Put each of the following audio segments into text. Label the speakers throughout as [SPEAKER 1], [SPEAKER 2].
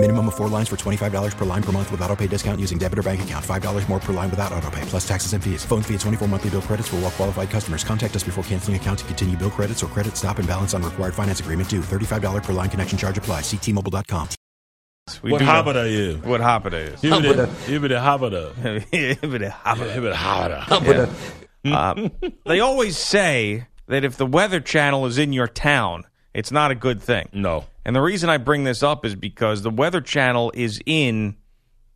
[SPEAKER 1] Minimum of four lines for $25 per line per month with auto pay discount using debit or bank account. $5 more per line without auto pay, plus taxes and fees. Phone fee at 24 monthly bill credits for all well qualified customers. Contact us before canceling account to continue bill credits or credit stop and balance on required finance agreement due. $35 per line connection charge apply. Ctmobile.com.
[SPEAKER 2] We
[SPEAKER 3] What
[SPEAKER 2] do know
[SPEAKER 3] is?
[SPEAKER 2] What habita is.
[SPEAKER 3] Hibbity hibbity habita.
[SPEAKER 2] Hibbity habita.
[SPEAKER 3] Hibbity habita.
[SPEAKER 2] Um, they always say that if the Weather Channel is in your town, it's not a good thing.
[SPEAKER 3] No.
[SPEAKER 2] And the reason I bring this up is because the Weather Channel is in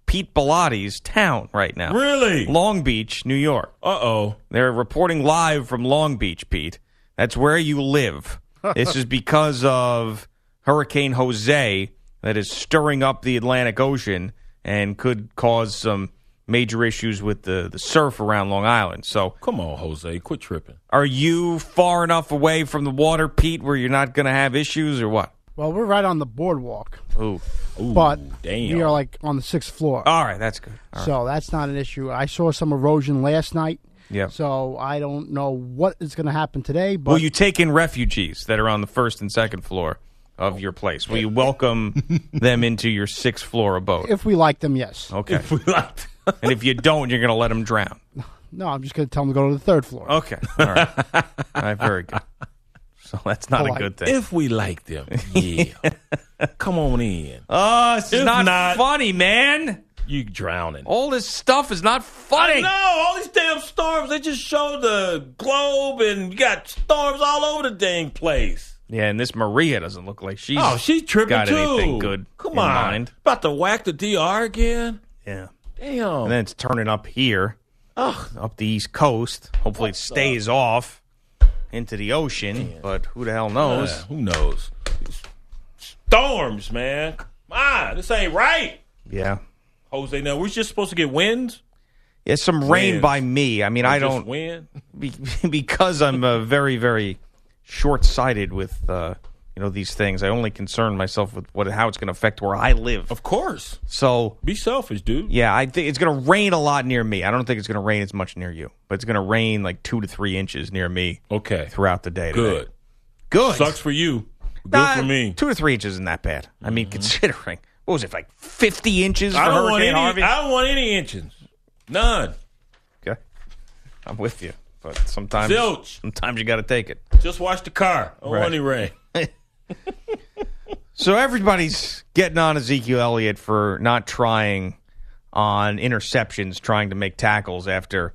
[SPEAKER 2] Pete Bellatti's town right now.
[SPEAKER 3] Really?
[SPEAKER 2] Long Beach, New York.
[SPEAKER 3] Uh oh.
[SPEAKER 2] They're reporting live from Long Beach, Pete. That's where you live. this is because of Hurricane Jose that is stirring up the Atlantic Ocean and could cause some major issues with the, the surf around Long Island. So,
[SPEAKER 3] Come on, Jose. Quit tripping.
[SPEAKER 2] are you far enough away from the water, Pete, where you're not going to have issues or what?
[SPEAKER 4] Well, we're right on the boardwalk,
[SPEAKER 2] Ooh.
[SPEAKER 3] Ooh,
[SPEAKER 4] but
[SPEAKER 3] damn.
[SPEAKER 4] we are like on the sixth floor.
[SPEAKER 2] All right, that's good. All right.
[SPEAKER 4] So that's not an issue. I saw some erosion last night.
[SPEAKER 2] Yeah.
[SPEAKER 4] So I don't know what is going to happen today, but
[SPEAKER 2] Will you take in refugees that are on the first and second floor of your place? Will you welcome them into your sixth floor abode?
[SPEAKER 4] if we like them, yes.
[SPEAKER 2] Okay.
[SPEAKER 3] If we liked-
[SPEAKER 2] and if you don't, you're going to let them drown.
[SPEAKER 4] No, I'm just going to tell them to go to the third floor.
[SPEAKER 2] Okay. All right. All right. Very good. So that's not
[SPEAKER 4] Polite.
[SPEAKER 2] a good thing.
[SPEAKER 3] if we like them, yeah. Come on in.
[SPEAKER 2] oh, this is
[SPEAKER 3] If
[SPEAKER 2] not,
[SPEAKER 3] not-
[SPEAKER 2] funny, man.
[SPEAKER 3] You drowning.
[SPEAKER 2] All this stuff is not funny.
[SPEAKER 3] I know all these damn storms. They just show the globe, and you got storms all over the dang place.
[SPEAKER 2] Yeah, and this Maria doesn't look like she's.
[SPEAKER 3] oh, she's tripping
[SPEAKER 2] got
[SPEAKER 3] too.
[SPEAKER 2] anything good
[SPEAKER 3] Come
[SPEAKER 2] in
[SPEAKER 3] on,
[SPEAKER 2] mind.
[SPEAKER 3] about to whack the DR again.
[SPEAKER 2] Yeah.
[SPEAKER 3] Damn.
[SPEAKER 2] And then it's turning up here,
[SPEAKER 3] Ugh.
[SPEAKER 2] up the East Coast. Hopefully, it stays off into the ocean, but who the hell knows?
[SPEAKER 3] Yeah, who knows? Storms, man. Come on, this ain't right.
[SPEAKER 2] Yeah.
[SPEAKER 3] Jose, now we're just supposed to get winds.
[SPEAKER 2] It's some rain
[SPEAKER 3] Winds.
[SPEAKER 2] by me. I mean, I
[SPEAKER 3] Just
[SPEAKER 2] don't
[SPEAKER 3] win.
[SPEAKER 2] be, because I'm uh, very, very short-sighted with uh, you know these things. I only concern myself with what how it's going to affect where I live.
[SPEAKER 3] Of course.
[SPEAKER 2] So
[SPEAKER 3] Be selfish, dude.
[SPEAKER 2] yeah, I think it's going to rain a lot near me. I don't think it's going to rain as much near you, but it's going to rain like two to three inches near me
[SPEAKER 3] Okay.
[SPEAKER 2] throughout the day. today.
[SPEAKER 3] Good.
[SPEAKER 2] good.
[SPEAKER 3] Sucks for you. Good
[SPEAKER 2] Nah,
[SPEAKER 3] for me. Mm-hmm.
[SPEAKER 2] Two to three inches isn't that bad. I mean, considering what was it like fifty inches for
[SPEAKER 3] I don't want any.
[SPEAKER 2] Harvey?
[SPEAKER 3] I don't want any inches. None.
[SPEAKER 2] okay, I'm with you, but sometimes
[SPEAKER 3] Zilch.
[SPEAKER 2] sometimes you got to take it.
[SPEAKER 3] Just watch the car. I don't want
[SPEAKER 2] Right.
[SPEAKER 3] any rain.
[SPEAKER 2] So everybody's getting on Ezekiel Elliott for not trying on interceptions, trying to make tackles after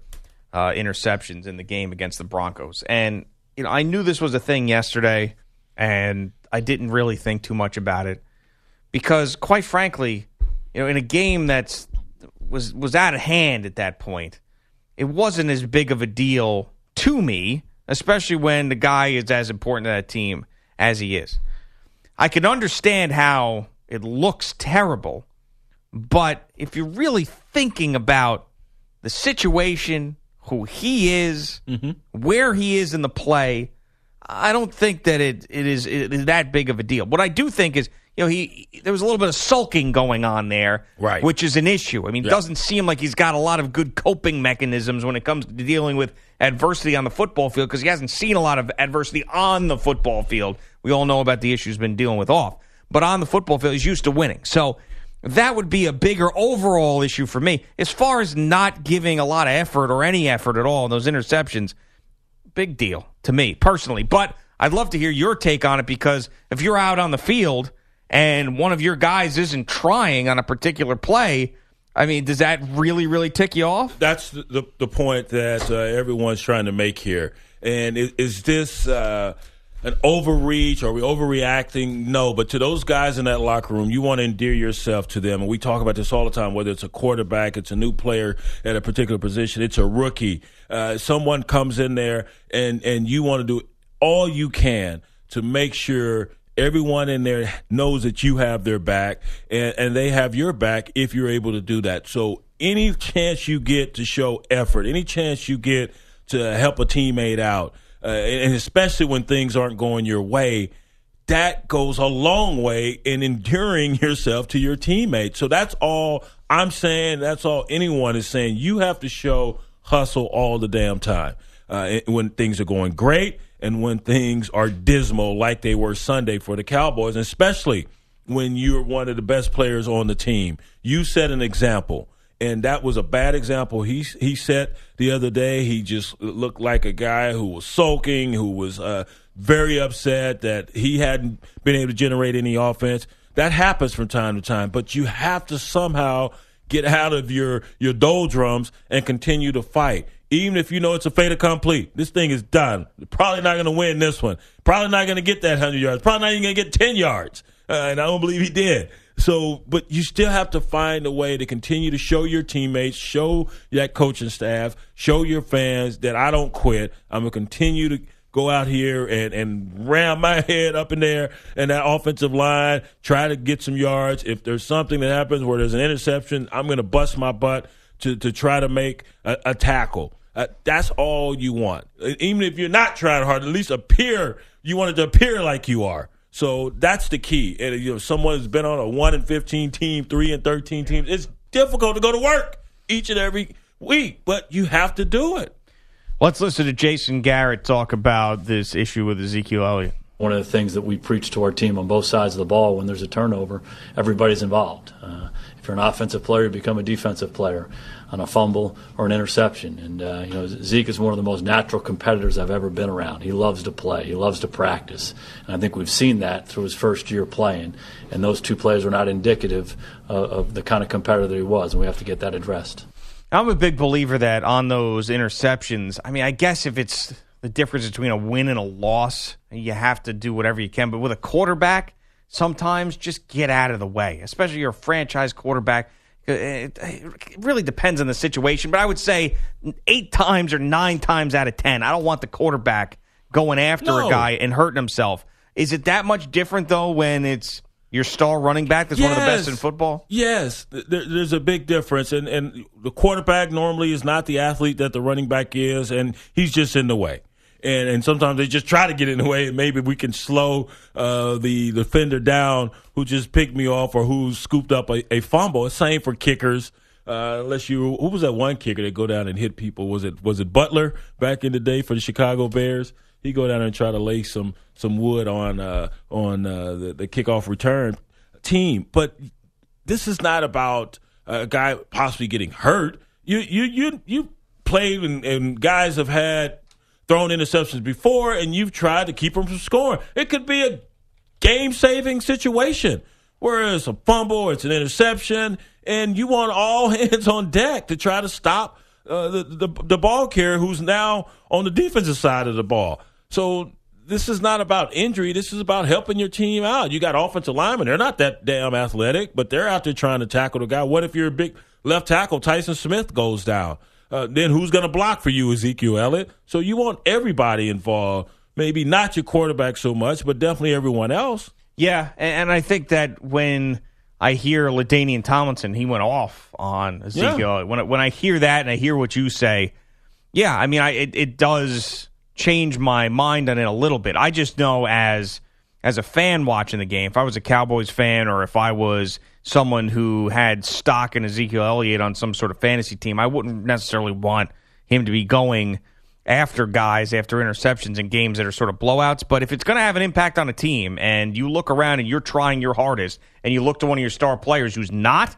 [SPEAKER 2] uh, interceptions in the game against the Broncos. And you know, I knew this was a thing yesterday, and I didn't really think too much about it because, quite frankly, you know, in a game that's was was out of hand at that point, it wasn't as big of a deal to me, especially when the guy is as important to that team as he is. I can understand how it looks terrible, but if you're really thinking about the situation, who he is, mm-hmm. where he is in the play, I don't think that it, it is it is that big of a deal. What I do think is, you know, he there was a little bit of sulking going on there,
[SPEAKER 3] Right.
[SPEAKER 2] Which is an issue. I mean, it doesn't seem like he's got a lot of good coping mechanisms when it comes to dealing with adversity on the football field because he hasn't seen a lot of adversity on the football field. We all know about the issues he's been dealing with off, but on the football field, he's used to winning. So that would be a bigger overall issue for me. As far as not giving a lot of effort or any effort at all in those interceptions, big deal to me personally. But I'd love to hear your take on it because if you're out on the field and one of your guys isn't trying on a particular play, I mean, does that really, really tick you off?
[SPEAKER 3] That's the, the, the point that uh, everyone's trying to make here. And is, is this uh, an overreach? Are we overreacting? No, but to those guys in that locker room, you want to endear yourself to them. And we talk about this all the time, whether it's a quarterback, it's a new player at a particular position, it's a rookie. Uh, someone comes in there and, and you want to do all you can to make sure everyone in there knows that you have their back and, and they have your back if you're able to do that. So any chance you get to show effort, any chance you get to help a teammate out, uh, and especially when things aren't going your way, that goes a long way in endearing yourself to your teammates. So that's all I'm saying. That's all anyone is saying. You have to show hustle all the damn time uh, when things are going great and when things are dismal, like they were Sunday for the Cowboys, especially when you're one of the best players on the team. You set an example and that was a bad example he he set the other day. He just looked like a guy who was sulking, who was uh, very upset that he hadn't been able to generate any offense. That happens from time to time, but you have to somehow get out of your your doldrums and continue to fight. Even if you know it's a fait accompli, this thing is done. Probably not going to win this one. Probably not going to get that hundred yards. Probably not even going to get ten yards. Uh, and I don't believe he did. So, but you still have to find a way to continue to show your teammates, show that coaching staff, show your fans that I don't quit. I'm going to continue to go out here and, and ram my head up in there and that offensive line, try to get some yards. If there's something that happens where there's an interception, I'm going to bust my butt to, to try to make a, a tackle. Uh, that's all you want. Even if you're not trying hard, at least appear, you want it to appear like you are. So that's the key. And you know, someone who's been on a one and fifteen team, three and thirteen teams, it's difficult to go to work each and every week, but you have to do it.
[SPEAKER 2] Let's listen to Jason Garrett talk about this issue with Ezekiel Elliott.
[SPEAKER 5] One of the things that we preach to our team on both sides of the ball when there's a turnover, everybody's involved. Uh, if you're an offensive player, you become a defensive player on a fumble or an interception. And uh, you know, Zeke is one of the most natural competitors I've ever been around. He loves to play. He loves to practice, and I think we've seen that through his first year playing. And those two plays were not indicative uh, of the kind of competitor that he was, and we have to get that addressed.
[SPEAKER 2] I'm a big believer that on those interceptions, I mean, I guess if it's the difference between a win and a loss, you have to do whatever you can. But with a quarterback, sometimes just get out of the way, especially your franchise quarterback Uh, it, really depends on the situation, but I would say eight times or nine times out of ten, I don't want the quarterback going after no. a guy and hurting himself. Is it that much different though when it's your star running back that's yes. one of the best in football?
[SPEAKER 3] Yes, there, there's a big difference, and and the quarterback normally is not the athlete that the running back is, and he's just in the way and and sometimes they just try to get in the way, and maybe we can slow uh, the defender down who just picked me off or who scooped up a, a fumble. Same for kickers. Uh, unless you, who was that one kicker that go down and hit people? Was it was it Butler back in the day for the Chicago Bears? He go down and try to lay some some wood on uh, on uh, the, the kickoff return team. But this is not about a guy possibly getting hurt. You you you you played and, and guys have had thrown interceptions before, and you've tried to keep them from scoring. It could be a game saving situation where it's a fumble, it's an interception, and you want all hands on deck to try to stop uh, the, the, the ball carrier who's now on the defensive side of the ball. So this is not about injury. This is about helping your team out. You got offensive linemen; they're not that damn athletic, but they're out there trying to tackle the guy. What if you're a big left tackle? Tyron Smith goes down uh, then who's going to block for you, Ezekiel Elliott? So you want everybody involved. Maybe not your quarterback so much, but definitely everyone else.
[SPEAKER 2] Yeah, and, I think that when I hear LaDainian Tomlinson, he went off on Ezekiel. Yeah. When I, when I hear that and I hear what you say, yeah, I mean, I, it, it does change my mind on it a little bit. I just know as as a fan watching the game, if I was a Cowboys fan or if I was someone who had stock in Ezekiel Elliott on some sort of fantasy team, I wouldn't necessarily want him to be going after guys after interceptions in games that are sort of blowouts. But if it's going to have an impact on a team and you look around and you're trying your hardest and you look to one of your star players who's not,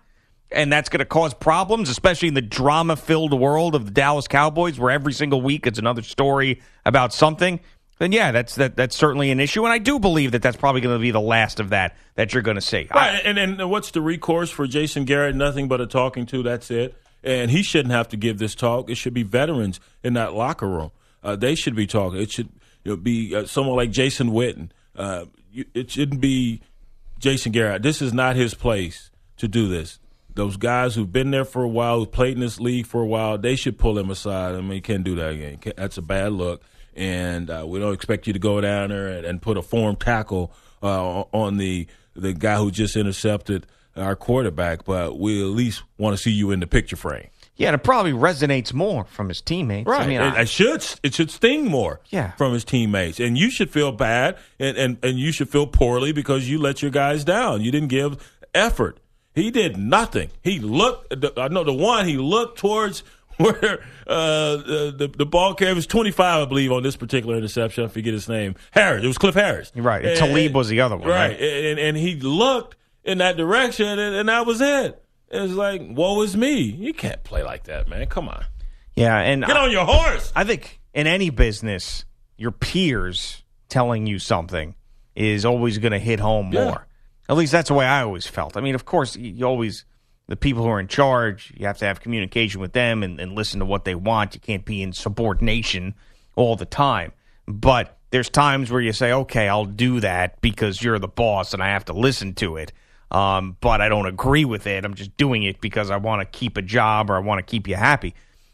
[SPEAKER 2] and that's going to cause problems, especially in the drama filled world of the Dallas Cowboys, where every single week it's another story about something then yeah, that's that that's certainly an issue, and I do believe that that's probably going to be the last of that that you're going to see.
[SPEAKER 3] Right, I, and and what's the recourse for Jason Garrett? Nothing but a talking to. That's it. And he shouldn't have to give this talk. It should be veterans in that locker room. Uh, they should be talking. It should you know, be uh, someone like Jason Witten. Uh, it shouldn't be Jason Garrett. This is not his place to do this. Those guys who've been there for a while, who played in this league for a while, they should pull him aside. I mean, he can't do that again. That's a bad look and uh, we don't expect you to go down there and, and put a form tackle uh, on the the guy who just intercepted our quarterback, but we at least want to see you in the picture frame.
[SPEAKER 2] Yeah, and it probably resonates more from his teammates.
[SPEAKER 3] Right.
[SPEAKER 2] I mean,
[SPEAKER 3] it,
[SPEAKER 2] I-
[SPEAKER 3] it should it should sting more
[SPEAKER 2] Yeah.
[SPEAKER 3] from his teammates. And you should feel bad and, and, and you should feel poorly because you let your guys down. You didn't give effort. He did nothing. He looked I know the one he looked towards where uh, the, the the ball carrier was 25, I believe, on this particular interception. I forget his name. Harris. It was Cliff Harris.
[SPEAKER 2] Right. And Talib was the other one, right?
[SPEAKER 3] And, and he looked in that direction, and, and that was it. It's like, woe is me. You can't play like that, man. Come on.
[SPEAKER 2] yeah, and
[SPEAKER 3] Get
[SPEAKER 2] I-
[SPEAKER 3] on your horse.
[SPEAKER 2] I think in any business, your peers telling you something is always going to hit home
[SPEAKER 3] Yeah.
[SPEAKER 2] more. At least that's the way I always felt. I mean, of course, you always, the people who are in charge, you have to have communication with them and, and listen to what they want. You can't be in subordination all the time. But there's times where you say, okay, I'll do that because you're the boss and I have to listen to it. Um, but I don't agree with it. I'm just doing it because I want to keep a job or I want to keep you happy.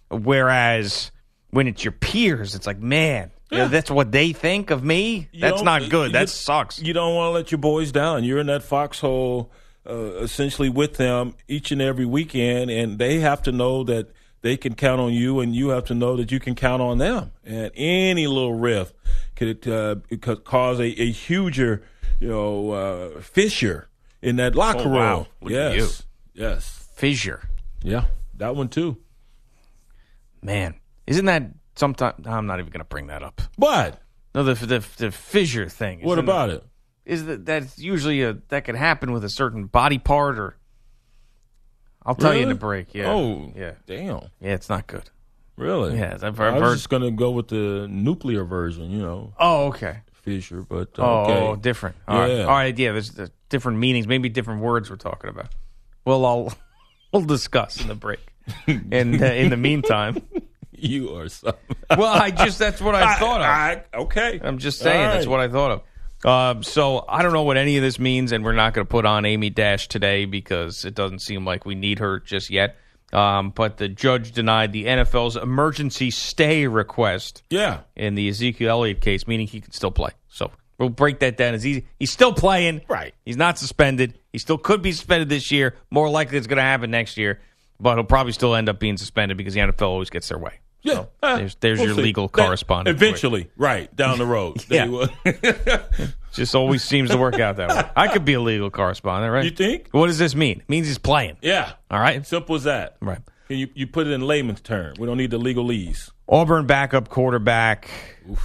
[SPEAKER 2] Whereas when it's your peers, it's like, man, you know, that's what they think of me.
[SPEAKER 3] You
[SPEAKER 2] that's not good.
[SPEAKER 3] you-
[SPEAKER 2] that sucks.
[SPEAKER 3] You don't want to let your boys down. You're in that foxhole uh, essentially with them each and every weekend, and they have to know that they can count on you, and you have to know that you can count on them. And any little rift could, uh, could cause a, a huger, you know, uh, fissure in that locker
[SPEAKER 2] Oh,
[SPEAKER 3] room.
[SPEAKER 2] wow.
[SPEAKER 3] Yes, yes,
[SPEAKER 2] Fissure.
[SPEAKER 3] yeah, that one too.
[SPEAKER 2] Man, isn't that sometimes? I'm not even going to bring that up.
[SPEAKER 3] What?
[SPEAKER 2] No, the the, the fissure thing.
[SPEAKER 3] What about it?
[SPEAKER 2] Is that that's usually a that could happen with a certain body part or? I'll tell you in
[SPEAKER 3] Really?
[SPEAKER 2] the break. Yeah.
[SPEAKER 3] Oh,
[SPEAKER 2] yeah,
[SPEAKER 3] damn.
[SPEAKER 2] yeah. It's not good.
[SPEAKER 3] Really?
[SPEAKER 2] Yeah, I've,
[SPEAKER 3] I was
[SPEAKER 2] heard.
[SPEAKER 3] just gonna go with the nuclear version, you know,
[SPEAKER 2] Oh, okay.
[SPEAKER 3] fissure, but uh,
[SPEAKER 2] Oh,
[SPEAKER 3] okay.
[SPEAKER 2] different. All right.
[SPEAKER 3] Yeah.
[SPEAKER 2] All right. Yeah. There's, there's different meanings. Maybe different words we're talking about. Well, I'll we'll discuss in the break. And uh, in the meantime,
[SPEAKER 3] You are something.
[SPEAKER 2] well, I just that's what I thought of.
[SPEAKER 3] I- okay.
[SPEAKER 2] I'm just saying
[SPEAKER 3] All
[SPEAKER 2] that's what I thought of. Um, so I don't know what any of this means, and we're not going to put on Amy Dash today because it doesn't seem like we need her just yet. Um, but the judge denied the NFL's emergency stay request
[SPEAKER 3] Yeah.
[SPEAKER 2] in the Ezekiel Elliott case, meaning he can still play. So we'll break that down. As easy, he's still playing.
[SPEAKER 3] Right.
[SPEAKER 2] He's not suspended. He still could be suspended this year. More likely, it's going to happen next year. But he'll probably still end up being suspended because the NFL always gets their way.
[SPEAKER 3] Yeah.
[SPEAKER 2] So
[SPEAKER 3] Uh,
[SPEAKER 2] there's there's
[SPEAKER 3] we'll
[SPEAKER 2] your
[SPEAKER 3] see.
[SPEAKER 2] legal correspondent.
[SPEAKER 3] Eventually, right down the road.
[SPEAKER 2] Yeah. Just always seems to work out that way. I could be a legal correspondent, right?
[SPEAKER 3] You think?
[SPEAKER 2] What does this mean? It means he's playing.
[SPEAKER 3] yeah.
[SPEAKER 2] All right.
[SPEAKER 3] Simple as that.
[SPEAKER 2] Right.
[SPEAKER 3] And you, you put it in layman's term. We don't need the legalese.
[SPEAKER 2] Auburn backup quarterback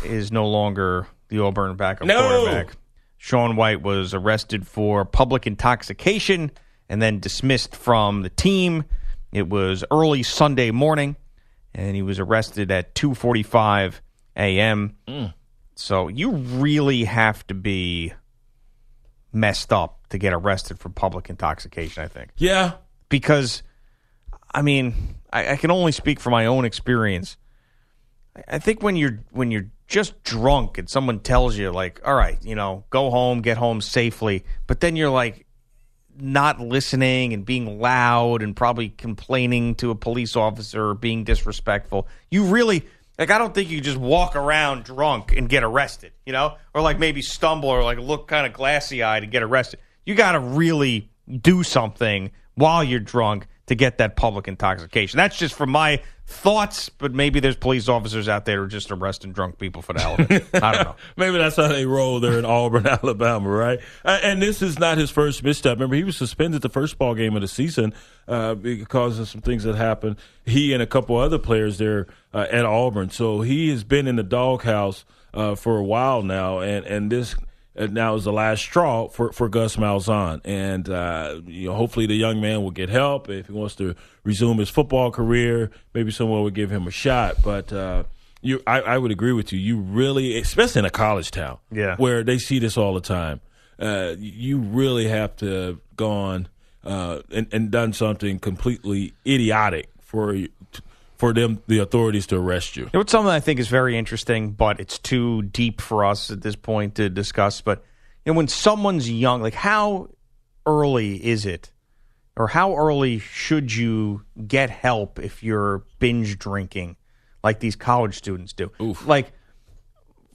[SPEAKER 2] is no longer the Auburn backup
[SPEAKER 3] No.
[SPEAKER 2] quarterback. Sean White was arrested for public intoxication and then dismissed from the team. It was early Sunday morning, and he was arrested at 2:45 a.m. Mm. So you really have to be messed up to get arrested for public intoxication. I think
[SPEAKER 3] Yeah.
[SPEAKER 2] because I mean, I, I can only speak from my own experience. I- I think when you're when you're just drunk and someone tells you like, "All right, you know, go home, get home safely," but then you're like not listening and being loud and probably complaining to a police officer or being disrespectful. You really like I don't think you just walk around drunk and get arrested, you know? Or like maybe stumble or like look kind of glassy-eyed and get arrested. You got to really do something while you're drunk to get that public intoxication. That's just from my thoughts, but maybe there's police officers out there who are just arresting drunk people for the hell of it. I don't know.
[SPEAKER 3] Maybe that's how they roll there in Auburn, Alabama, right? Uh, and this is not his first misstep. Remember, he was suspended the first ball game of the season uh, because of some things that happened. He and a couple other players there uh, at Auburn. So he has been in the doghouse uh, for a while now, and and this. Uh, now is the last straw for, for Gus Malzahn, and uh, you know hopefully the young man will get help if he wants to resume his football career. Maybe someone would give him a shot, but uh, you, I, I would agree with you. You really, especially in a college town,
[SPEAKER 2] Yeah.
[SPEAKER 3] where they see this all the time. Uh, you really have to have gone uh, and, and done something completely idiotic for for them, the authorities, to arrest you.
[SPEAKER 2] It's something I think is very interesting, but it's too deep for us at this point to discuss. But you know, when someone's young, like how early is it, or how early should you get help if you're binge drinking, like these college students do? Like,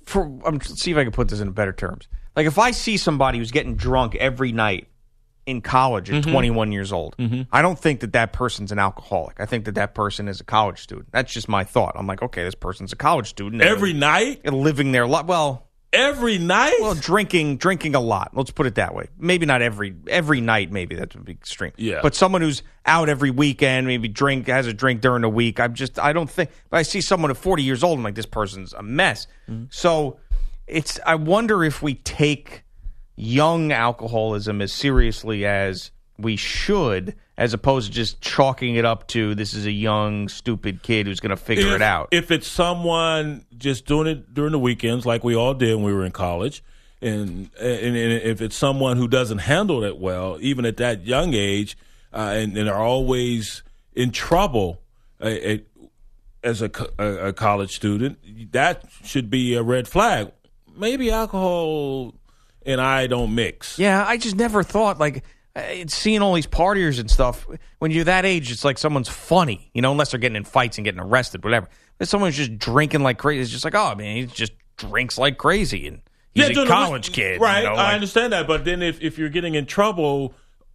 [SPEAKER 2] for I'm see if I can put this in better terms. Like if I see somebody who's getting drunk every night, in college
[SPEAKER 3] Mm-hmm.
[SPEAKER 2] at 21 years old, I don't think that that person's an alcoholic. I think that that person is a college student. That's just my thought. I'm like, okay, this person's a college student.
[SPEAKER 3] Every night,
[SPEAKER 2] living their life. Well,
[SPEAKER 3] every night.
[SPEAKER 2] well, drinking, drinking a lot. Let's put it that way. Maybe not every every night. Maybe that's a big extreme.
[SPEAKER 3] Yeah.
[SPEAKER 2] But someone who's out every weekend, maybe drink has a drink during the week. I'm just, I don't think. But I see someone at 40 years old, I'm like, this person's a mess. So it's. I wonder if we take young alcoholism as seriously as we should, as opposed to just chalking it up to this is a young, stupid kid who's going to figure
[SPEAKER 3] if,
[SPEAKER 2] it out.
[SPEAKER 3] If it's someone just doing it during the weekends, like we all did when we were in college, and and, and if it's someone who doesn't handle it well, even at that young age, uh, and, and are always in trouble uh, as a, a, a college student, that should be a red flag. Maybe alcohol and I don't mix.
[SPEAKER 2] Yeah, I just never thought like uh, seeing all these partiers and stuff. When you're that age, it's like someone's funny, you know, unless they're getting in fights and getting arrested, whatever. If someone's just drinking like crazy, it's just like, oh man, he just drinks like crazy, and he's
[SPEAKER 3] during
[SPEAKER 2] a college
[SPEAKER 3] week-
[SPEAKER 2] kid,
[SPEAKER 3] right?
[SPEAKER 2] You know,
[SPEAKER 3] I understand that, but then if if you're getting in trouble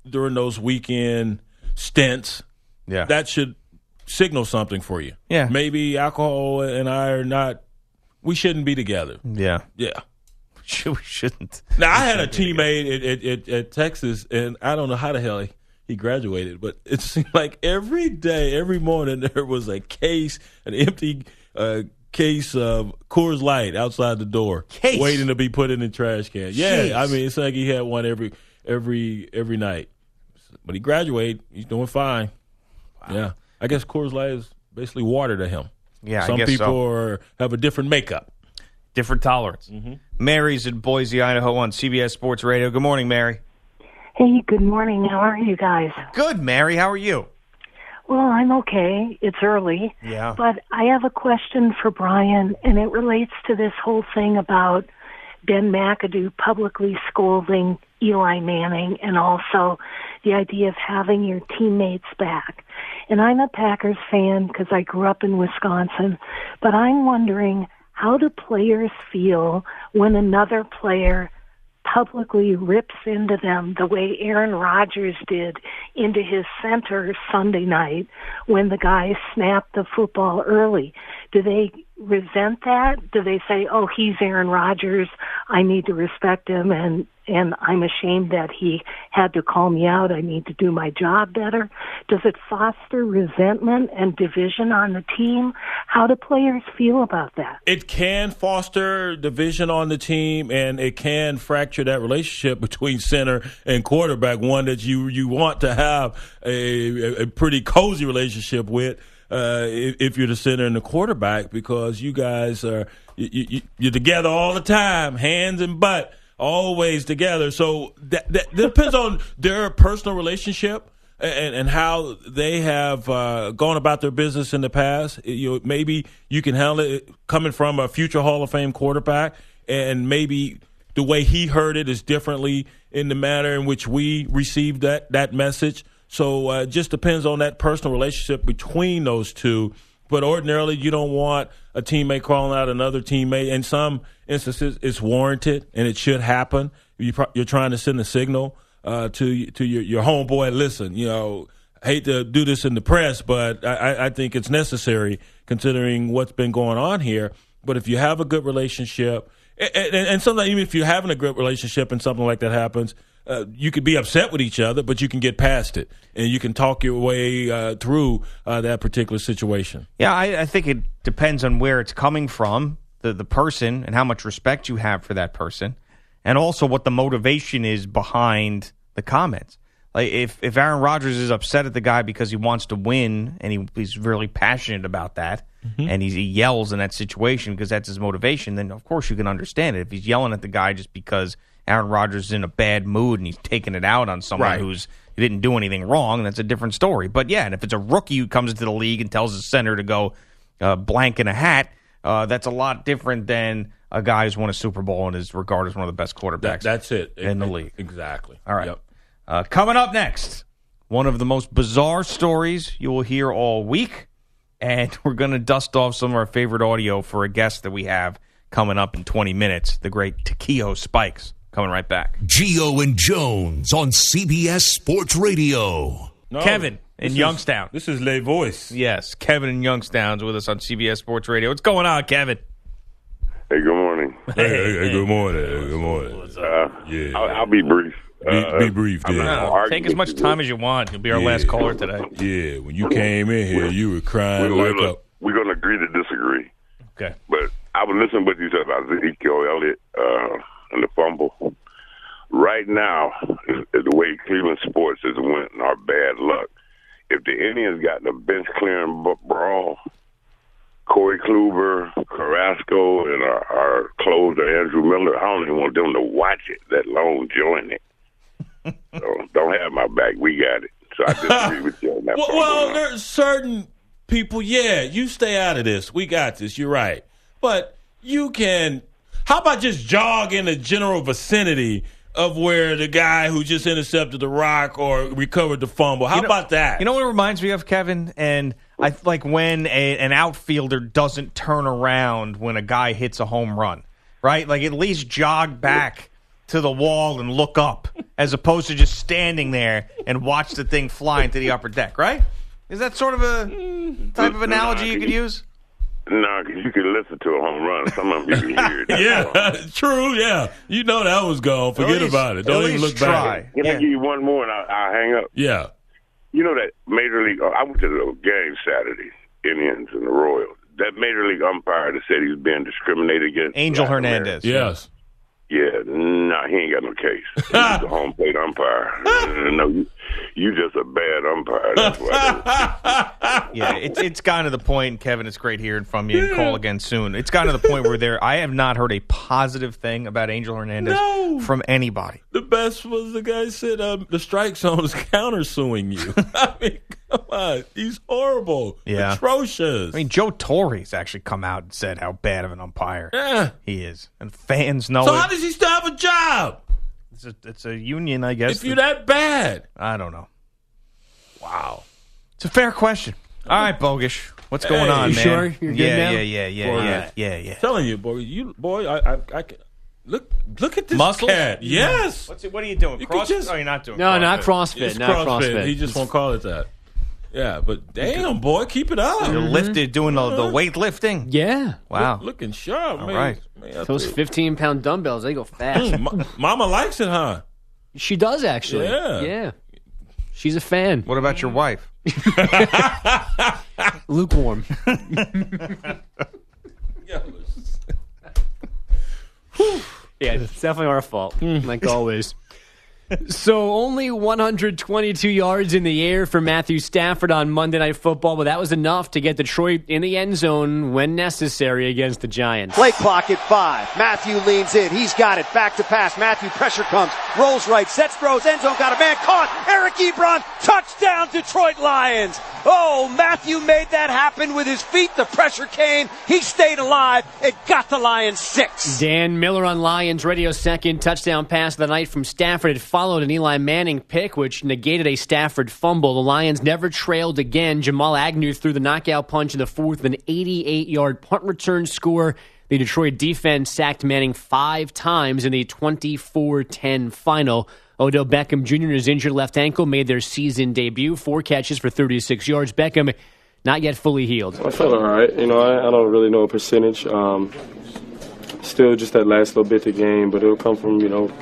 [SPEAKER 3] during those weekend stints,
[SPEAKER 2] yeah,
[SPEAKER 3] that should signal something for you.
[SPEAKER 2] Yeah.
[SPEAKER 3] maybe alcohol and I are not. We shouldn't be together.
[SPEAKER 2] yeah,
[SPEAKER 3] Yeah.
[SPEAKER 2] we shouldn't.
[SPEAKER 3] Now I had a teammate at, at, at, at Texas, and I don't know how the hell he, he graduated, but it seemed like every day, every morning, there was a case, an empty uh, case of Coors Light outside the door,
[SPEAKER 2] Case?
[SPEAKER 3] waiting to be put in the trash can. Yeah,
[SPEAKER 2] Jeez.
[SPEAKER 3] I mean, it's like he had one every every every night. But he graduated. He's doing fine. Yeah, I guess Coors Light is basically water to him.
[SPEAKER 2] Yeah, I
[SPEAKER 3] some
[SPEAKER 2] guess
[SPEAKER 3] people
[SPEAKER 2] so.
[SPEAKER 3] are, have a different makeup.
[SPEAKER 2] Different tolerance.
[SPEAKER 3] Mm-hmm.
[SPEAKER 2] Mary's in Boise, Idaho, on CBS Sports Radio. Good morning, Mary.
[SPEAKER 6] Hey, good morning. How are you guys?
[SPEAKER 2] Good, Mary. How are you?
[SPEAKER 6] Well, I'm okay. It's early.
[SPEAKER 2] Yeah.
[SPEAKER 6] But I have a question for Brian, and it relates to this whole thing about Ben McAdoo publicly scolding Eli Manning and also the idea of having your teammates back. And I'm a Packers fan because I grew up in Wisconsin, but I'm wondering how do players feel when another player publicly rips into them the way Aaron Rodgers did into his center Sunday night when the guy snapped the football early. Do they resent that? Do they say, "Oh, he's Aaron Rodgers. I need to respect him and and I'm ashamed that he had to call me out. I need to do my job better." Does it foster resentment and division on the team? How do players feel about that?
[SPEAKER 3] it can foster division on the team and it can fracture that relationship between center and quarterback one that you you want to have a, a pretty cozy relationship with uh, if, you're the center and the quarterback because you guys are you, you, you're together all the time hands and butt always together so that, that, depends on their personal relationship and, and how they have uh, gone about their business in the past. You maybe you can handle it coming from a future Hall of Fame quarterback, and maybe the way he heard it is differently in the manner in which we received that that message. So uh, just depends on that personal relationship between those two. But ordinarily, you don't want a teammate calling out another teammate. In some instances, it's warranted and it should happen. You You're trying to send a signal uh, to to your, your homeboy. Listen, you know, hate to do this in the press, but I, I- I think it's necessary considering what's been going on here. But if you have a good relationship, and, and, and sometimes even if you're having a good relationship and something like that happens, uh, you could be upset with each other, but you can get past it and you can talk your way uh, through uh, that particular situation.
[SPEAKER 2] Yeah, I, I think it depends on where it's coming from, the the person, and how much respect you have for that person, and also what the motivation is behind the comments. Like if if Aaron Rodgers is upset at the guy because he wants to win and he, he's really passionate about that, and he's, he yells in that situation because that's his motivation, then of course you can understand it. If he's yelling at the guy just because Aaron Rodgers is in a bad mood and he's taking it out on someone
[SPEAKER 3] Right.
[SPEAKER 2] who's he didn't do anything wrong, that's a different story. But yeah, and if it's a rookie who comes into the league and tells his center to go uh, blank in a hat, uh, that's a lot different than a guy who's won a Super Bowl and is regarded as one of the best quarterbacks.
[SPEAKER 3] That, that's it
[SPEAKER 2] in the league.
[SPEAKER 3] Exactly.
[SPEAKER 2] All right.
[SPEAKER 3] Yep.
[SPEAKER 2] Uh, coming up next, one of the most bizarre stories you will hear all week. And we're going to dust off some of our favorite audio for a guest that we have coming up in 20 minutes, the great Takeo Spikes. Coming right back.
[SPEAKER 7] Geo and Jones on CBS Sports Radio.
[SPEAKER 3] No,
[SPEAKER 2] Kevin in
[SPEAKER 3] this is-
[SPEAKER 2] Youngstown.
[SPEAKER 3] This is Le Voice.
[SPEAKER 2] Yes, Kevin in Youngstown's with us on CBS Sports Radio. What's going on, Kevin?
[SPEAKER 8] Hey, good morning.
[SPEAKER 3] Hey, hey, hey, good morning. Hey, good morning.
[SPEAKER 8] Uh,
[SPEAKER 3] Yeah.
[SPEAKER 8] I'll, I'll be brief.
[SPEAKER 3] Be,
[SPEAKER 8] Uh,
[SPEAKER 3] be brief,
[SPEAKER 8] I'm
[SPEAKER 3] yeah.
[SPEAKER 8] not gonna
[SPEAKER 2] No, take as much time as you want. You'll be our
[SPEAKER 3] Yeah.
[SPEAKER 2] last caller today.
[SPEAKER 3] Yeah, when you came in here, you were crying
[SPEAKER 8] We're,
[SPEAKER 3] like
[SPEAKER 8] we're,
[SPEAKER 3] a.
[SPEAKER 8] we're going to agree to disagree.
[SPEAKER 2] Okay.
[SPEAKER 8] But I was listening to what you said about Ezekiel Elliott uh, and the fumble. Right now, the way Cleveland sports is went our bad luck, if the Indians got the bench clearing brawl, Corey Kluber, Carrasco, and our, our closer Andrew Miller, I don't even want them to watch it, let alone join it. so don't have my back. We got it. So I disagree with you on that.
[SPEAKER 3] Well, well there's certain people, yeah, you stay out of this. We got this. You're right. But you can. How about just jog in the general vicinity of where the guy who just intercepted the rock or recovered the fumble? How
[SPEAKER 2] You know-
[SPEAKER 3] about that?
[SPEAKER 2] You know what it reminds me of, Kevin? And I like when a, an outfielder doesn't turn around when a guy hits a home run, right? Like at least jog back to the wall and look up, as opposed to just standing there and watch the thing fly into the upper deck, right? Is that sort of a type of analogy you could use?
[SPEAKER 8] No, because you can listen to a home run. Some of them you can hear it.
[SPEAKER 3] yeah, true. Yeah, you know that was gone. Forget
[SPEAKER 2] least-
[SPEAKER 3] about it. Don't even
[SPEAKER 2] least
[SPEAKER 3] look
[SPEAKER 2] try.
[SPEAKER 3] back.
[SPEAKER 8] Can
[SPEAKER 2] Yeah.
[SPEAKER 8] I give you one more and I'll, I'll hang up?
[SPEAKER 3] Yeah.
[SPEAKER 8] You know that Major League, oh, I went to the game Saturday, Indians and the Royals. That Major League umpire that said he was being discriminated against.
[SPEAKER 2] Angel
[SPEAKER 8] Black
[SPEAKER 2] Hernandez.
[SPEAKER 3] Yes.
[SPEAKER 8] Yeah, nah, he ain't got no case. He's a home plate umpire. no, you, you just a bad umpire. That's why.
[SPEAKER 2] Yeah, it's it's gotten to the point, Kevin. It's great hearing from you. And call again soon. It's gotten to the point where there, I have not heard a positive thing about Angel Hernandez
[SPEAKER 3] No.
[SPEAKER 2] from anybody.
[SPEAKER 3] The best was the guy said um, the strike zone is countersuing you. I mean, come on, he's horrible,
[SPEAKER 2] Yeah.
[SPEAKER 3] atrocious.
[SPEAKER 2] I mean, Joe Torre's actually come out and said how bad of an umpire
[SPEAKER 3] Yeah.
[SPEAKER 2] he is, and fans know
[SPEAKER 3] So
[SPEAKER 2] it.
[SPEAKER 3] how does he still have a job
[SPEAKER 2] it's, a, it's a union, I guess.
[SPEAKER 3] if you're that bad?
[SPEAKER 2] I don't know. Wow, it's a fair question. All right, Bogish, what's going
[SPEAKER 3] Hey,
[SPEAKER 2] on,
[SPEAKER 3] you
[SPEAKER 2] man?
[SPEAKER 9] sure? You're good
[SPEAKER 2] yeah,
[SPEAKER 9] now?
[SPEAKER 2] yeah, yeah, yeah,
[SPEAKER 9] All
[SPEAKER 2] yeah,
[SPEAKER 9] right.
[SPEAKER 2] yeah, yeah.
[SPEAKER 3] telling you, boy, you boy, I, I, I can look, look at this
[SPEAKER 2] Muscles?
[SPEAKER 3] cat. Yes,
[SPEAKER 2] What's it, what are you doing?
[SPEAKER 3] You could
[SPEAKER 2] Cross?
[SPEAKER 3] just-
[SPEAKER 2] oh, you're not doing.
[SPEAKER 9] No, not
[SPEAKER 2] CrossFit.
[SPEAKER 9] CrossFit.
[SPEAKER 3] it's
[SPEAKER 9] Not
[SPEAKER 3] CrossFit.
[SPEAKER 9] CrossFit.
[SPEAKER 3] He just won't call it that. Yeah, but damn, boy, keep it up.
[SPEAKER 2] You're mm-hmm. lifted, doing the, the uh-huh. weight lifting.
[SPEAKER 9] Yeah.
[SPEAKER 2] Wow.
[SPEAKER 3] Look- looking sharp, man.
[SPEAKER 2] right.
[SPEAKER 3] Man, I
[SPEAKER 9] Those
[SPEAKER 3] tell
[SPEAKER 9] 15 pound dumbbells, they go mm, fast.
[SPEAKER 3] Ma- Mama likes it, huh?
[SPEAKER 9] she does, actually.
[SPEAKER 3] Yeah.
[SPEAKER 9] Yeah. She's a fan.
[SPEAKER 2] What about your wife?
[SPEAKER 9] Lukewarm. Yeah, it's definitely our fault, mm. like always. So only 122 yards in the air for Matthew Stafford on Monday Night Football, but that was enough to get Detroit in the end zone when necessary against the Giants.
[SPEAKER 10] Play clock at five. Matthew leans in. He's got it. Back to pass. Matthew pressure comes. Rolls right. Sets throws. End zone. Got a man caught. Eric Ebron. Touchdown Detroit Lions. Oh, Matthew made that happen with his feet. The pressure came. He stayed alive. It got the Lions six.
[SPEAKER 9] Dan Miller on Lions Radio second touchdown pass of the night from Stafford. It followed an Eli Manning pick, which negated a Stafford fumble. The Lions never trailed again. Jamal Agnew threw the knockout punch in the fourth an 88 yard punt return score. The Detroit defense sacked Manning five times in the 24 10 final. Odell Beckham Jr. and his injured left ankle made their season debut. Four catches for 36 yards. Beckham not yet fully healed.
[SPEAKER 11] I felt all right. You know, I, I don't really know a percentage. Um, still just that last little bit to game, but it'll come from, you know,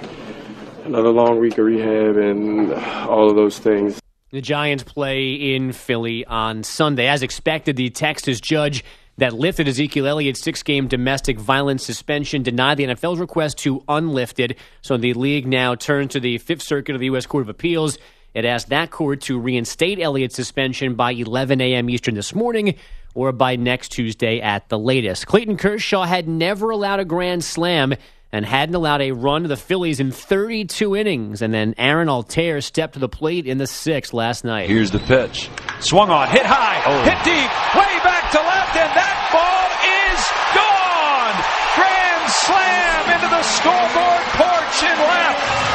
[SPEAKER 11] another long week of rehab and all of those things.
[SPEAKER 9] The Giants play in Philly on Sunday. As expected, the Texas judge that lifted Ezekiel Elliott's six game domestic violence suspension denied the NFL's request to unlift it. So the league now turns to the Fifth Circuit of the U.S. Court of Appeals. It asked that court to reinstate Elliott's suspension by 11 a.m. Eastern this morning or by next Tuesday at the latest. Clayton Kershaw had never allowed a grand slam and hadn't allowed a run to the Phillies in 32 innings. And then Aaron Altherr stepped to the plate in the sixth last night.
[SPEAKER 12] Here's the pitch. Swung on, hit high, oh. hit deep, way back to left, and that ball is gone! Grand slam into the scoreboard porch in left.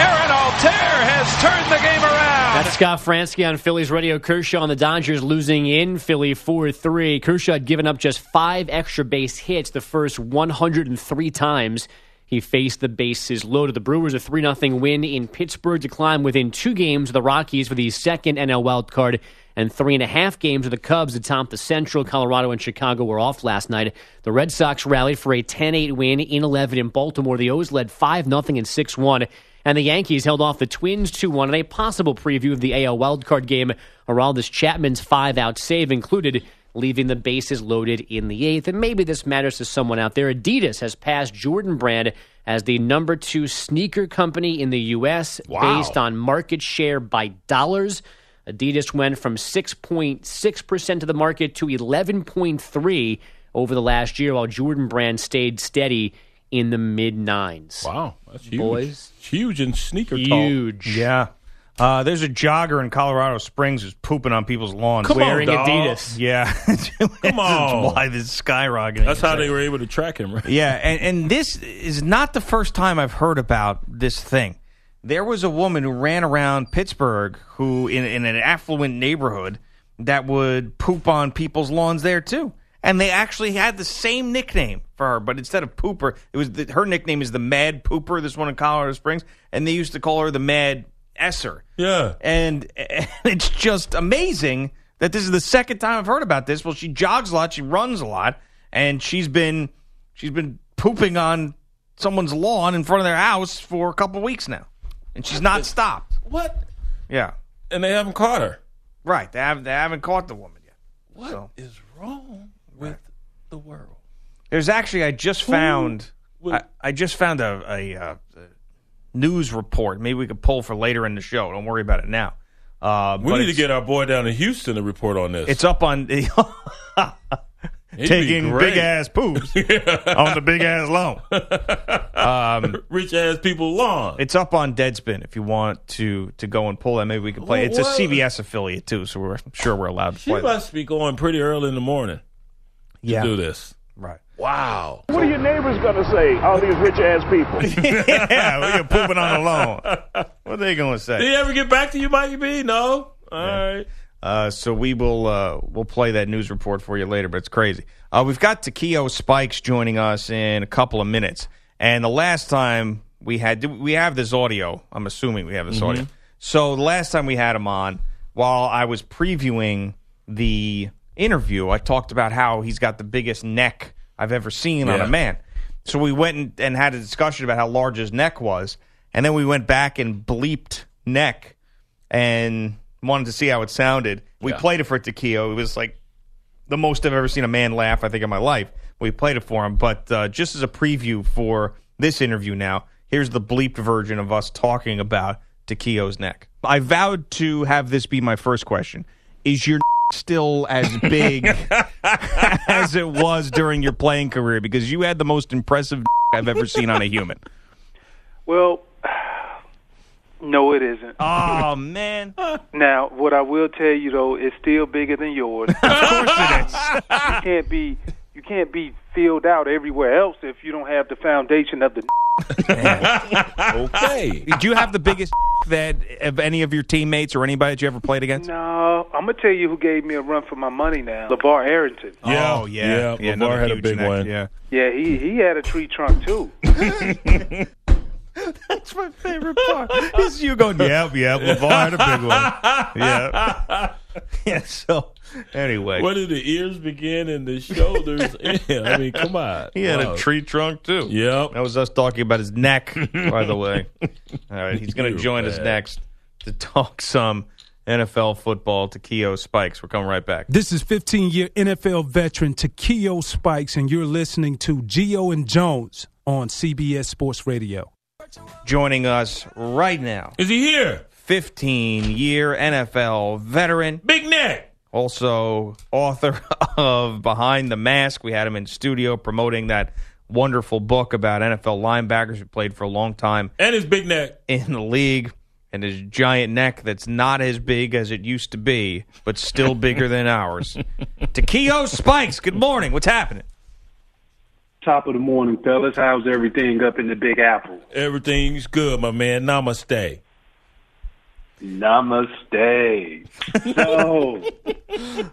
[SPEAKER 12] Aaron Altherr has turned the game around.
[SPEAKER 9] That's Scott Franzke on Phillies radio. Kershaw on the Dodgers losing in Philly 4 3. Kershaw had given up just five extra base hits the first 103 times He faced the bases loaded. The Brewers a 3 0 win in Pittsburgh to climb within two games of the Rockies for the second NL wild card and three and a half games of the Cubs atop the Central. Colorado and Chicago were off last night. The Red Sox rallied for a 10 8 win in 11 in Baltimore. The O's led 5 0 and 6 1. And the Yankees held off the Twins 2 1 in a possible preview of the AL wildcard game. Aroldis Chapman's five out save included leaving the bases loaded in the eighth. And maybe this matters to someone out there. Adidas has passed Jordan Brand as the number two sneaker company in the U.S.
[SPEAKER 3] Wow.
[SPEAKER 9] based on market share by dollars. Adidas went from 6.6% of the market to 11.3 over the last year, while Jordan Brand stayed steady in the mid nines.
[SPEAKER 3] Wow, that's huge.
[SPEAKER 9] Boys.
[SPEAKER 3] It's huge in sneaker talk.
[SPEAKER 9] Huge.
[SPEAKER 2] Yeah. Uh, there's a jogger in Colorado Springs who's pooping on people's lawns.
[SPEAKER 3] Come
[SPEAKER 9] Wearing
[SPEAKER 3] dog.
[SPEAKER 9] Adidas.
[SPEAKER 2] Yeah.
[SPEAKER 3] Come on.
[SPEAKER 2] Why this is skyrocketing.
[SPEAKER 3] That's how they were able to track him, right?
[SPEAKER 2] Yeah, and, and this is not the first time I've heard about this thing. There was a woman who ran around Pittsburgh who, in, in an affluent neighborhood, that would poop on people's lawns there too. And they actually had the same nickname for her, but instead of Pooper, it was the, her nickname is the Mad Pooper. This one in Colorado Springs, and they used to call her the Mad Esser.
[SPEAKER 3] Yeah.
[SPEAKER 2] And, and it's just amazing that this is the second time I've heard about this. Well, she jogs a lot, she runs a lot, and she's been she's been pooping on someone's lawn in front of their house for a couple weeks now, and she's not stopped.
[SPEAKER 3] What?
[SPEAKER 2] Yeah,
[SPEAKER 3] And they haven't caught her.
[SPEAKER 2] right. They haven't they haven't caught the woman yet.
[SPEAKER 3] What is
[SPEAKER 2] So.
[SPEAKER 3] wrong with the world?
[SPEAKER 2] There's actually I just found I, I just found a, a, uh, a news report. Maybe we could pull for later in the show. Don't worry about it now. Uh,
[SPEAKER 3] We need to get our boy down in Houston to report on this.
[SPEAKER 2] It's up on taking big ass poops on the big ass lawn. Um,
[SPEAKER 3] Rich ass people lawn.
[SPEAKER 2] it's up on Deadspin if you want to to go and pull that. Maybe we can play.
[SPEAKER 3] Well,
[SPEAKER 2] It's a
[SPEAKER 3] what?
[SPEAKER 2] CBS affiliate too, so we're I'm sure we're allowed to
[SPEAKER 3] She
[SPEAKER 2] play. that.
[SPEAKER 3] must be going pretty early in the morning
[SPEAKER 2] Yeah,
[SPEAKER 3] to do this.
[SPEAKER 2] right.
[SPEAKER 3] Wow.
[SPEAKER 13] What are your neighbors going to say? All these rich ass people.
[SPEAKER 2] yeah, we are pooping on the lawn. What are they going to say?
[SPEAKER 3] Did he ever get back to you, Mikey B? No. All right.
[SPEAKER 2] Uh, so we will uh, we'll play that news report for you later, but it's crazy. Uh, we've got Takeo Spikes joining us in a couple of minutes, and the last time we had we have this audio. I'm assuming we have this audio. So the last time we had him on, while I was previewing the interview, I talked about how he's got the biggest neck I've ever seen on a man. So we went and, and had a discussion about how large his neck was, and then we went back and bleeped neck and wanted to see how it sounded. We
[SPEAKER 3] Yeah.
[SPEAKER 2] played it for Takeo. It was like the most I've ever seen a man laugh, I think, in my life. We played it for him. But uh, just as a preview for this interview now, here's the bleeped version of us talking about Takeo's neck. I vowed to have this be my first question. Is your still as big as it was during your playing career? Because you had the most impressive I've ever seen on a human.
[SPEAKER 14] Well, no, it isn't.
[SPEAKER 2] Oh, man.
[SPEAKER 14] Now, what I will tell you though, it's still bigger than yours.
[SPEAKER 2] Of course it is.
[SPEAKER 14] you can't be you can't be filled out everywhere else if you don't have the foundation of the.
[SPEAKER 3] Okay.
[SPEAKER 2] Do you have the biggest that of any of your teammates or anybody that you ever played against?
[SPEAKER 14] No, I'm gonna tell you who gave me a run for my money now. LeVar Arrington.
[SPEAKER 3] Yeah.
[SPEAKER 2] Oh, yeah.
[SPEAKER 3] Yeah.
[SPEAKER 2] another
[SPEAKER 3] LeVar had a big
[SPEAKER 2] neck,
[SPEAKER 3] one.
[SPEAKER 2] Yeah.
[SPEAKER 14] Yeah, he he had a tree trunk too.
[SPEAKER 2] That's my favorite part. Is you going, yep, yep, LeVar had a big one. Yeah. Yeah, so anyway.
[SPEAKER 3] Where did the ears begin and the shoulders end? I mean, come on.
[SPEAKER 2] He had
[SPEAKER 3] Wow.
[SPEAKER 2] a tree trunk too.
[SPEAKER 3] Yep.
[SPEAKER 2] That was us talking about his neck, by the way. All right, he's going to
[SPEAKER 3] You're
[SPEAKER 2] join us next to talk some NFL football to Keo Spikes. We're coming right back.
[SPEAKER 15] This is 15 year NFL veteran Takeo Spikes, and you're listening to Geo and Jones on CBS Sports Radio.
[SPEAKER 2] Joining us right now,
[SPEAKER 3] Is he here?
[SPEAKER 2] 15 year NFL veteran,
[SPEAKER 3] Big neck.
[SPEAKER 2] also author of Behind the Mask. We had him in studio promoting that wonderful book about NFL linebackers who played for a long time
[SPEAKER 3] And his big neck.
[SPEAKER 2] in the league and his giant neck that's not as big as it used to be, but still bigger than ours. Takeo Spikes, good morning. What's happening?
[SPEAKER 13] Top of the morning, fellas. How's everything up in the Big Apple?
[SPEAKER 3] Everything's good, my man. Namaste.
[SPEAKER 13] Namaste. So,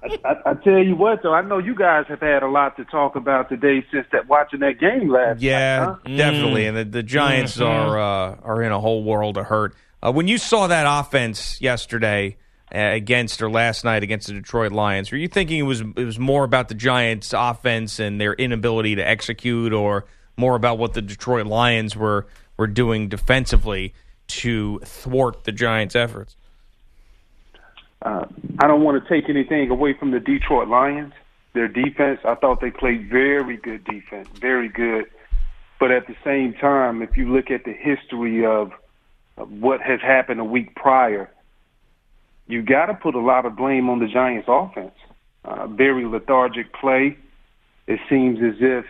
[SPEAKER 14] I, I, I tell you what, though, I know you guys have had a lot to talk about today since that watching that game last
[SPEAKER 2] Yeah,
[SPEAKER 14] night. huh?
[SPEAKER 2] definitely. And the, the Giants
[SPEAKER 14] Mhm.
[SPEAKER 2] are uh, are in a whole world of hurt. Uh, when you saw that offense yesterday uh, against or last night against the Detroit Lions, were you thinking it was it was more about the Giants' offense and their inability to execute, or more about what the Detroit Lions were were doing defensively to thwart the Giants' efforts?
[SPEAKER 14] Uh, I don't want to take anything away from the Detroit Lions. Their defense, I thought they played very good defense, very good. But at the same time, if you look at the history of, what has happened a week prior, you got to put a lot of blame on the Giants' offense. Uh, very lethargic play. It seems as if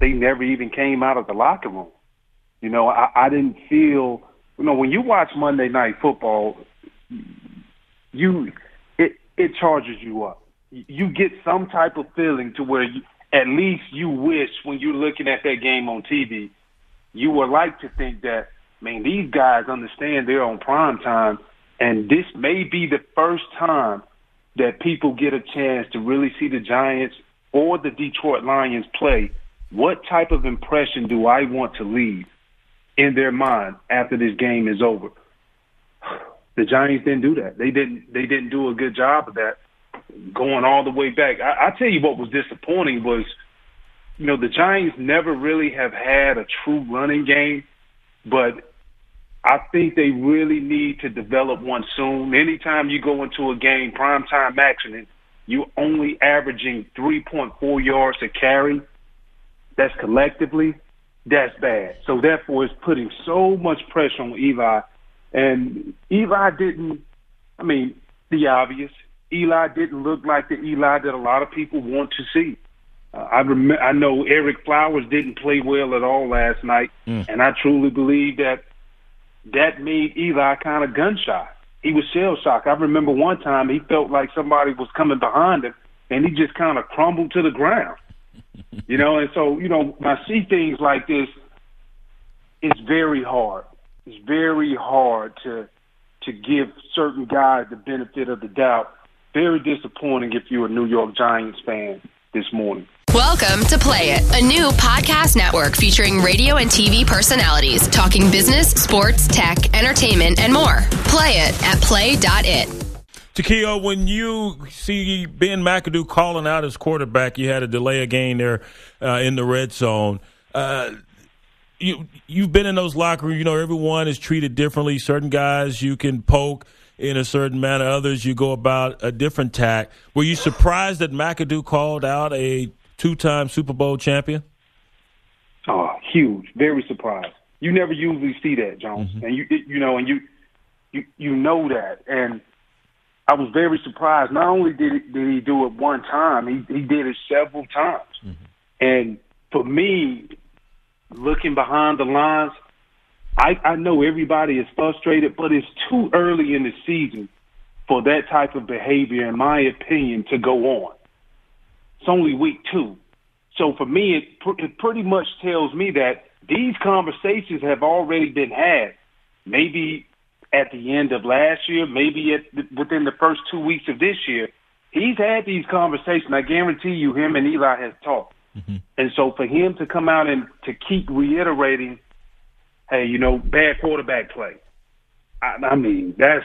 [SPEAKER 14] they never even came out of the locker room. You know, I, I didn't feel. You know, when you watch Monday Night Football, you it it charges you up. You get some type of feeling to where you, at least you wish when you're looking at that game on TV, you would like to think that man, these guys understand they're on prime time, and this may be the first time that people get a chance to really see the Giants or the Detroit Lions play. What type of impression do I want to leave in their mind after this game is over? The Giants didn't do that. They didn't. They didn't do a good job of that. Going all the way back, I, I tell you what was disappointing was, you know, the Giants never really have had a true running game, but I think they really need to develop one soon. Anytime you go into a game, primetime action, and you're only averaging 3.4 yards a carry, that's collectively, that's bad. So therefore, it's putting so much pressure on Eli. And Eli didn't, I mean, the obvious. Eli didn't look like the Eli that a lot of people want to see. Uh, I rem- I know Ereck Flowers didn't play well at all last night, and I truly believe that that made Eli kind of gun shy. He was shell shocked. I remember one time he felt like somebody was coming behind him, and he just kind of crumbled to the ground. You know, and so you know, when I see things like this, it's very hard. It's very hard to to give certain guys the benefit of the doubt. Very disappointing if you're a New York Giants fan this morning.
[SPEAKER 16] Welcome to Play It, a new podcast network featuring radio and TV personalities talking business, sports, tech, entertainment, and more. Play it at play.it.
[SPEAKER 3] Takeo, when you see Ben McAdoo calling out his quarterback, you had a delay a game there uh, in the red zone. Uh, you you've been in those locker rooms. You know everyone is treated differently. Certain guys you can poke in a certain manner. Others you go about a different tack. Were you surprised that McAdoo called out a two-time Super Bowl champion?
[SPEAKER 14] Oh, huge! Very surprised. You never usually see that, Jones, and you you know, and you you you know that, and I was very surprised. Not only did he, did he do it one time, he he did it several times, mm-hmm. and for me, looking behind the lines, I I know everybody is frustrated, but it's too early in the season for that type of behavior, in my opinion, to go on. It's only week two. So for me, it, pr- it pretty much tells me that these conversations have already been had. Maybe at the end of last year, maybe at the, within the first two weeks of this year. He's had these conversations. I guarantee you, him and Eli has talked. Mm-hmm. And so for him to come out and to keep reiterating, hey, you know, bad quarterback play. I, I mean, that's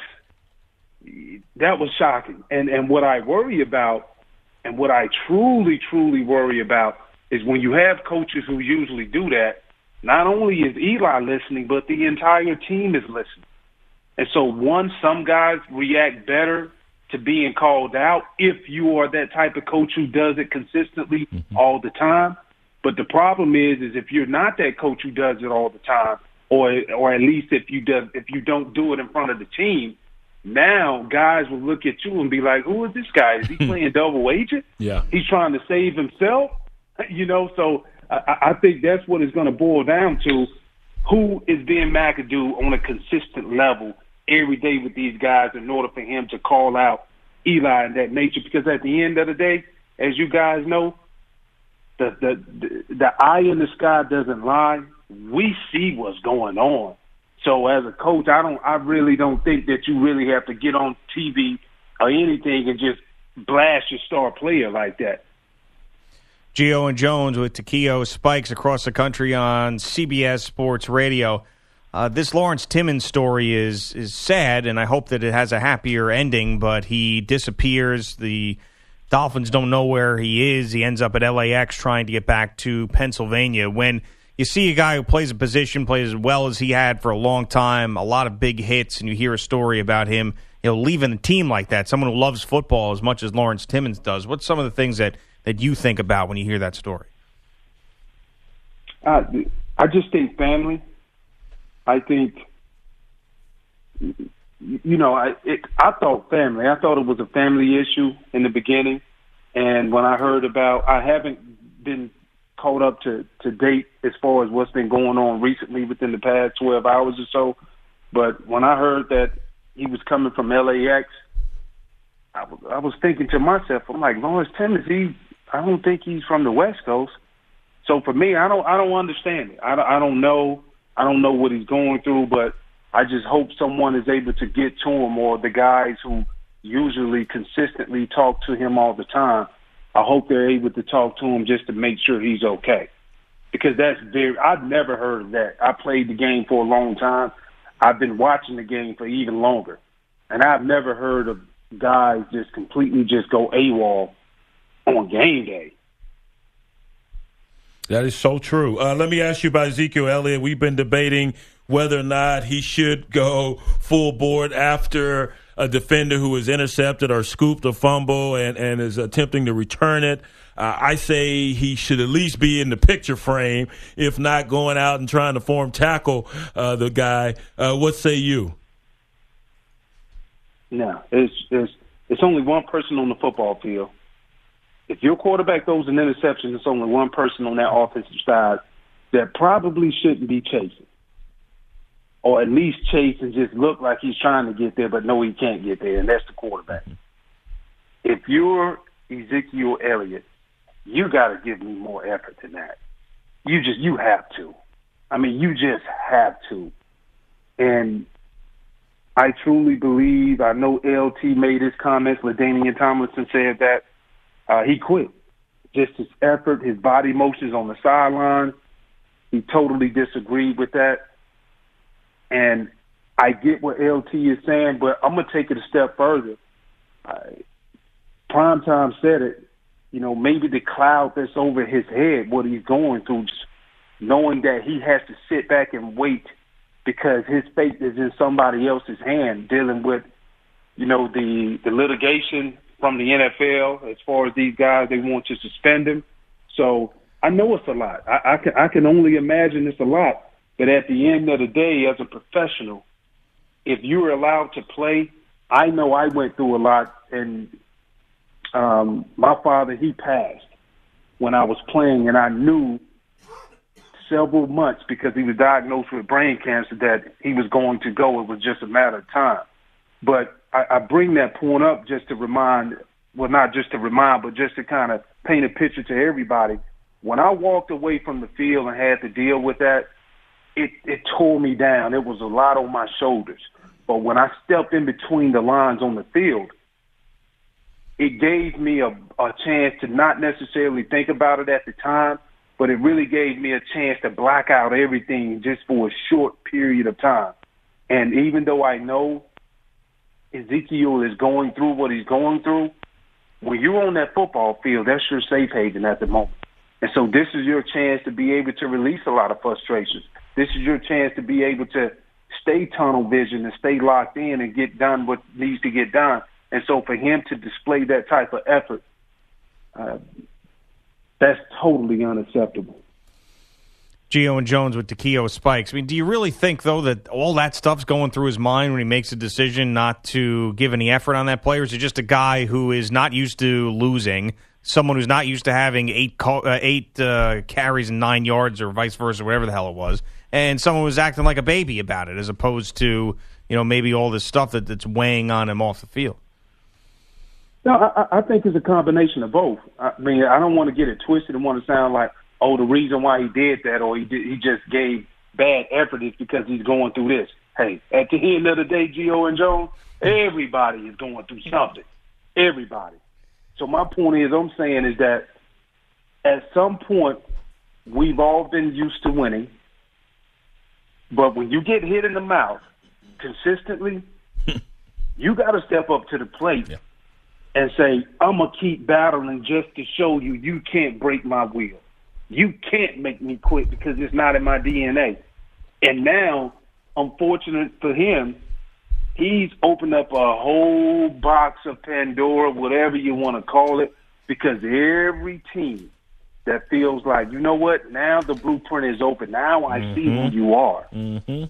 [SPEAKER 14] that was shocking. And and what I worry about and what I truly, truly worry about is when you have coaches who usually do that, not only is Eli listening, but the entire team is listening. And so one, some guys react better to being called out if you are that type of coach who does it consistently mm-hmm. all the time. But the problem is, is if you're not that coach who does it all the time, or or at least if you does if you don't do it in front of the team, now guys will look at you and be like, "Who is this guy? Is he playing double agent?
[SPEAKER 3] Yeah.
[SPEAKER 14] He's trying to save himself." You know, so I, I think that's what it's going to boil down to: who is Ben McAdoo on a consistent level every day with these guys in order for him to call out Eli and that nature. Because at the end of the day, as you guys know, the the the, the eye in the sky doesn't lie. We see what's going on. So as a coach, I don't, I really don't think that you really have to get on TV or anything and just blast your star player like that.
[SPEAKER 2] Gio and Jones with Takeo Spikes across the country on CBS Sports Radio. Uh, this Lawrence Timmons story is is sad, and I hope that it has a happier ending. But he disappears. The Dolphins don't know where he is. He ends up at LAX trying to get back to Pennsylvania. When you see a guy who plays a position, plays as well as he had for a long time, a lot of big hits, and you hear a story about him, you know, leaving the team like that. Someone who loves football as much as Lawrence Timmons does. What's some of the things that that you think about when you hear that story?
[SPEAKER 14] Uh, I just think family. I think, you know, I it, I thought family. I thought it was a family issue in the beginning, and when I heard about, I haven't been caught up to to date as far as what's been going on recently within the past 12 hours or so. But when I heard that he was coming from LAX, I was thinking to myself, I'm like, Lawrence Timmons, he, I don't think he's from the West Coast. So for me, I don't, I don't understand it. I don't, I don't know. I don't know what he's going through, but I just hope someone is able to get to him or the guys who usually consistently talk to him all the time. I hope they're able to talk to him just to make sure he's okay. Because that's very, I've never heard of that. I played the game for a long time. I've been watching the game for even longer. And I've never heard of guys just completely just go AWOL on game day.
[SPEAKER 3] That is so true. Uh, let me ask you about Ezekiel Elliott. We've been debating whether or not he should go full board after a defender who is intercepted or scooped a fumble and, and is attempting to return it. Uh, I say he should at least be in the picture frame, if not going out and trying to form tackle uh, the guy. Uh, what say you?
[SPEAKER 14] No, it's, it's it's only one person on the football field. If your quarterback throws an interception, it's only one person on that offensive side that probably shouldn't be chasing, or at least chase and just look like he's trying to get there, but no, he can't get there, and that's the quarterback. Mm-hmm. If you're Ezekiel Elliott, you got to give me more effort than that. You just you have to. I mean, you just have to. And I truly believe. I know LT made his comments. LaDainian Tomlinson said that uh, he quit. Just his effort, his body motions on the sideline. He totally disagreed with that. And I get what LT is saying, but I'm gonna take it a step further. Uh, Primetime said it. You know, maybe the cloud that's over his head, what he's going through, just knowing that he has to sit back and wait because his fate is in somebody else's hand, dealing with, you know, the the litigation from the NFL as far as these guys they want to suspend him. So I know it's a lot. I, I can I can only imagine it's a lot. But at the end of the day, as a professional, if you're allowed to play, I know I went through a lot, and um, my father he passed when I was playing, and I knew several months because he was diagnosed with brain cancer that he was going to go. It was just a matter of time. But I, I bring that point up just to remind, well, not just to remind, but just to kind of paint a picture to everybody. When I walked away from the field and had to deal with that, it, it tore me down. It was a lot on my shoulders. But when I stepped in between the lines on the field, it gave me a, a chance to not necessarily think about it at the time, but it really gave me a chance to black out everything just for a short period of time. And even though I know Ezekiel is going through what he's going through, when you're on that football field, that's your safe haven at the moment. And so this is your chance to be able to release a lot of frustrations. This is your chance to be able to stay tunnel vision and stay locked in and get done what needs to get done. And so for him to display that type of effort, uh, that's totally unacceptable.
[SPEAKER 2] Gio and Jones with Takeo Spikes. I mean, do you really think though that all that stuff's going through his mind when he makes a decision not to give any effort on that player? Is it just a guy who is not used to losing, someone who's not used to having eight uh, eight uh, carries and nine yards, or vice versa, whatever the hell it was, and someone was acting like a baby about it, as opposed to you know maybe all this stuff that, that's weighing on him off the field?
[SPEAKER 14] No, I, I think it's a combination of both. I mean, I don't want to get it twisted and want to sound like, oh, the reason why he did that or he did, he just gave bad effort is because he's going through this. Hey, at the end of the day, Gio and Joe, everybody is going through something. Everybody. So my point is, I'm saying is that at some point we've all been used to winning, but when you get hit in the mouth consistently, you got to step up to the plate and say, "I'm gonna keep battling just to show you you can't break my will. You can't make me quit because it's not in my DNA." And now, unfortunate for him, he's opened up a whole box of Pandora, whatever you want to call it, because every team that feels like, you know what, now the blueprint is open. Now I see who
[SPEAKER 3] Mhm.
[SPEAKER 14] you are.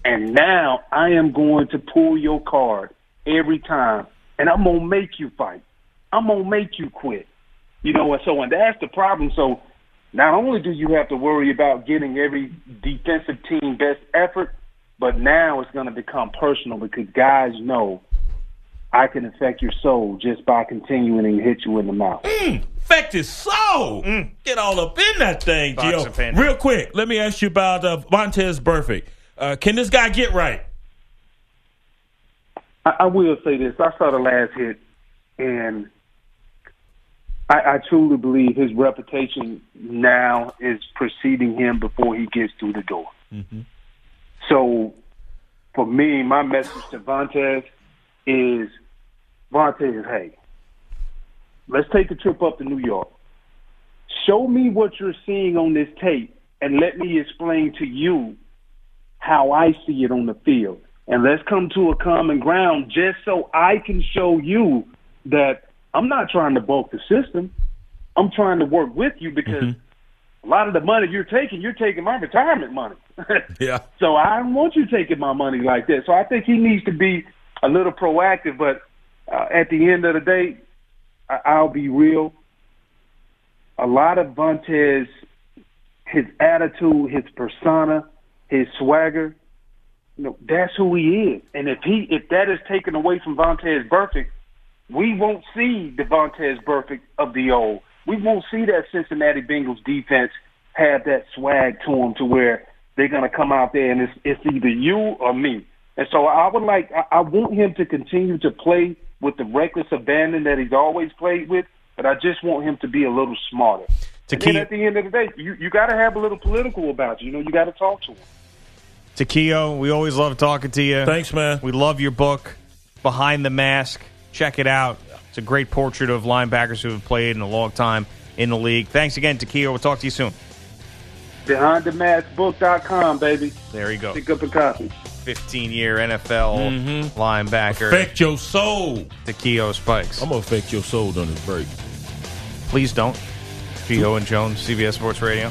[SPEAKER 14] And now I am going to pull your card every time, and I'm gonna make you fight. I'm gonna make you quit. You know, and so and that's the problem. So not only do you have to worry about getting every defensive team best effort, but now it's going to become personal because guys know I can affect your soul just by continuing to hit you in the mouth.
[SPEAKER 3] Affect his soul. Get all up in that thing,
[SPEAKER 2] Box
[SPEAKER 3] Gio. Real quick, let me ask you about uh, Vontaze Burfict. Uh, can this guy get right?
[SPEAKER 14] I, I will say this. I saw the last hit, and I, I truly believe his reputation now is preceding him before he gets through the door. Mm-hmm. So, for me, my message to Vontaze is, Vontaze, hey, let's take a trip up to New York. Show me what you're seeing on this tape, and let me explain to you how I see it on the field. And let's come to a common ground just so I can show you that I'm not trying to bulk the system. I'm trying to work with you because a lot of the money you're taking, you're taking my retirement money.
[SPEAKER 3] Yeah.
[SPEAKER 14] So I don't want you taking my money like that. So I think he needs to be a little proactive. But uh, at the end of the day, I- I'll be real. A lot of Vontaze, his attitude, his persona, his swagger, you know, that's who he is. And if he if that is taken away from Vontaze Burfict, we won't see the Vontaze Burfict of the old. We won't see that Cincinnati Bengals defense have that swag to them to where they're going to come out there and it's, it's either you or me. And so I would like, I, I want him to continue to play with the reckless abandon that he's always played with, but I just want him to be a little smarter.
[SPEAKER 2] To
[SPEAKER 14] and
[SPEAKER 2] keep-
[SPEAKER 14] at the end of the day, you, you got to have a little political about you. You know, you got to talk to him.
[SPEAKER 2] Takeo, we always love talking to you.
[SPEAKER 3] Thanks, man.
[SPEAKER 2] We love your book, Behind the Mask. Check it out. It's a great portrait of linebackers who have played in a long time in the league. Thanks again, Takeo. We'll talk to you soon.
[SPEAKER 14] BehindTheMaskBook.com, baby.
[SPEAKER 2] There you go.
[SPEAKER 14] Pick up a copy.
[SPEAKER 2] 15 year NFL mm-hmm. linebacker.
[SPEAKER 3] Affect your soul.
[SPEAKER 2] Takeo Spikes.
[SPEAKER 3] I'm going to affect your soul during this break.
[SPEAKER 2] Please don't. Gio and Jones, CBS Sports Radio.